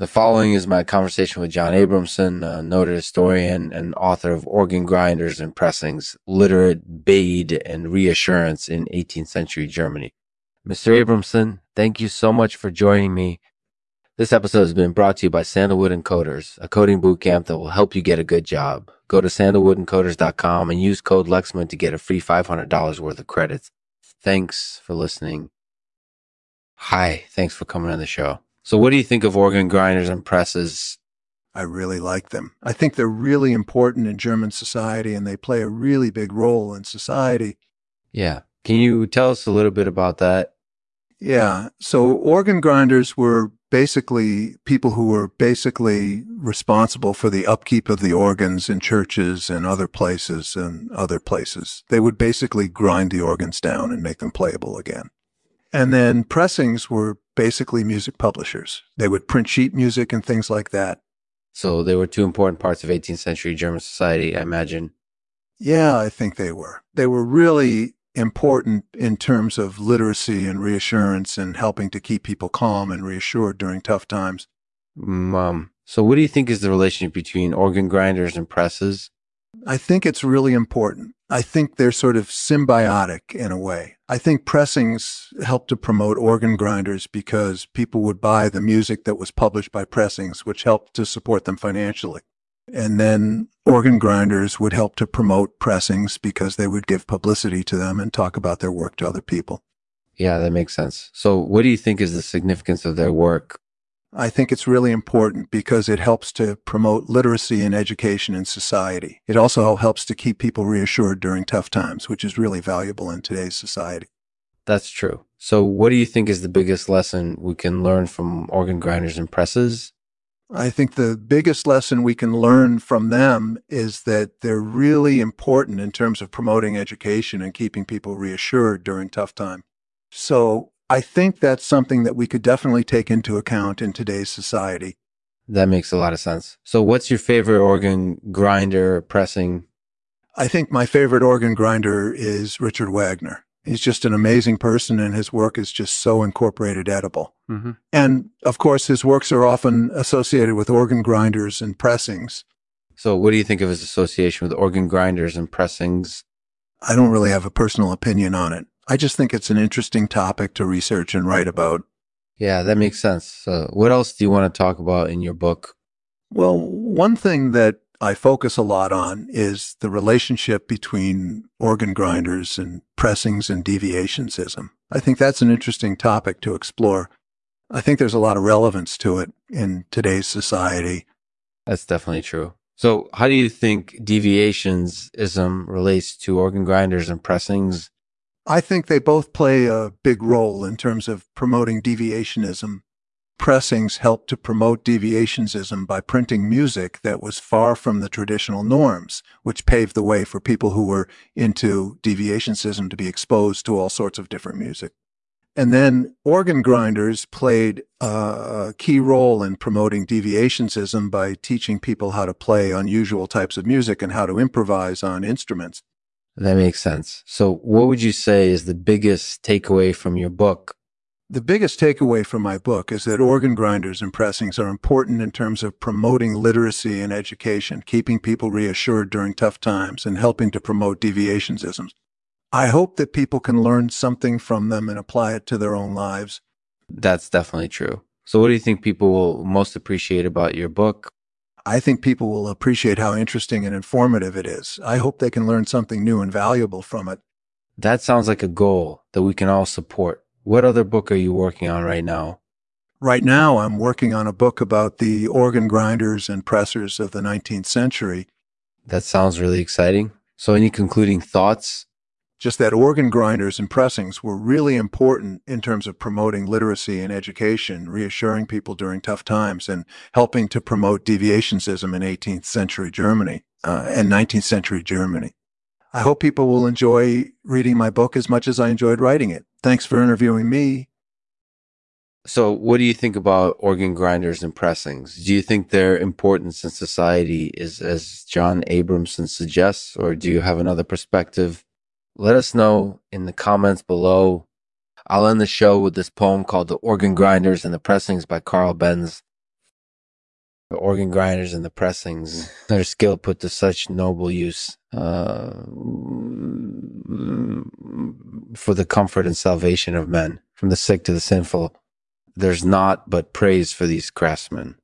The following is my conversation with John Abramson, a noted historian and author of Organ Grinders and Pressings, Literate Bade and Reassurance in 18th Century Germany. Mr. Abramson, thank you so much for joining me. This episode has been brought to you by Sandalwood Encoders, a coding bootcamp that will help you get a good job. Go to sandalwoodencoders.com and use code Lexman to get a free $500 worth of credits. Thanks for listening. Hi, thanks for coming on the show. So, what do you think of organ grinders and presses? I really like them. I think they're really important in German society and they play a really big role in society. Yeah. Can you tell us a little bit about that? Yeah. So, organ grinders were basically people who were basically responsible for the upkeep of the organs in churches and other places and other places. They would basically grind the organs down and make them playable again. And then pressings were basically music publishers. They would print sheet music and things like that. So they were two important parts of 18th century German society, I imagine. Yeah, I think they were. They were really important in terms of literacy and reassurance and helping to keep people calm and reassured during tough times. Um, so what do you think is the relationship between organ grinders and presses? I think it's really important. I think they're sort of symbiotic in a way. I think pressings help to promote organ grinders because people would buy the music that was published by pressings, which helped to support them financially. And then organ grinders would help to promote pressings because they would give publicity to them and talk about their work to other people. Yeah, that makes sense. So, what do you think is the significance of their work I think it's really important because it helps to promote literacy and education in society. It also helps to keep people reassured during tough times, which is really valuable in today's society. That's true. So, what do you think is the biggest lesson we can learn from organ grinders and presses? I think the biggest lesson we can learn from them is that they're really important in terms of promoting education and keeping people reassured during tough time. So I think that's something that we could definitely take into account in today's society. That makes a lot of sense. So, what's your favorite organ grinder pressing? I think my favorite organ grinder is Richard Wagner. He's just an amazing person, and his work is just so incorporated edible. Mm-hmm. And of course, his works are often associated with organ grinders and pressings. So, what do you think of his association with organ grinders and pressings? I don't really have a personal opinion on it. I just think it's an interesting topic to research and write about. Yeah, that makes sense. So, what else do you want to talk about in your book? Well, one thing that I focus a lot on is the relationship between organ grinders and pressings and deviationism. I think that's an interesting topic to explore. I think there's a lot of relevance to it in today's society. That's definitely true. So, how do you think deviationism relates to organ grinders and pressings I think they both play a big role in terms of promoting deviationism. Pressings helped to promote deviationism by printing music that was far from the traditional norms, which paved the way for people who were into deviationism to be exposed to all sorts of different music. And then organ grinders played a key role in promoting deviationism by teaching people how to play unusual types of music and how to improvise on instruments. That makes sense. So, what would you say is the biggest takeaway from your book? The biggest takeaway from my book is that organ grinders and pressings are important in terms of promoting literacy and education, keeping people reassured during tough times, and helping to promote deviationisms. I hope that people can learn something from them and apply it to their own lives. That's definitely true. So, what do you think people will most appreciate about your book? I think people will appreciate how interesting and informative it is. I hope they can learn something new and valuable from it. That sounds like a goal that we can all support. What other book are you working on right now? Right now, I'm working on a book about the organ grinders and pressers of the 19th century. That sounds really exciting. So, any concluding thoughts just that organ grinders and pressings were really important in terms of promoting literacy and education, reassuring people during tough times, and helping to promote deviationism in 18th century Germany uh, and 19th century Germany. I hope people will enjoy reading my book as much as I enjoyed writing it. Thanks for interviewing me. So, what do you think about organ grinders and pressings? Do you think their importance in society is as John Abramson suggests, or do you have another perspective? Let us know in the comments below. I'll end the show with this poem called The Organ Grinders and the Pressings by Carl Benz. The organ grinders and the pressings, their skill put to such noble use uh, for the comfort and salvation of men, from the sick to the sinful. There's naught but praise for these craftsmen.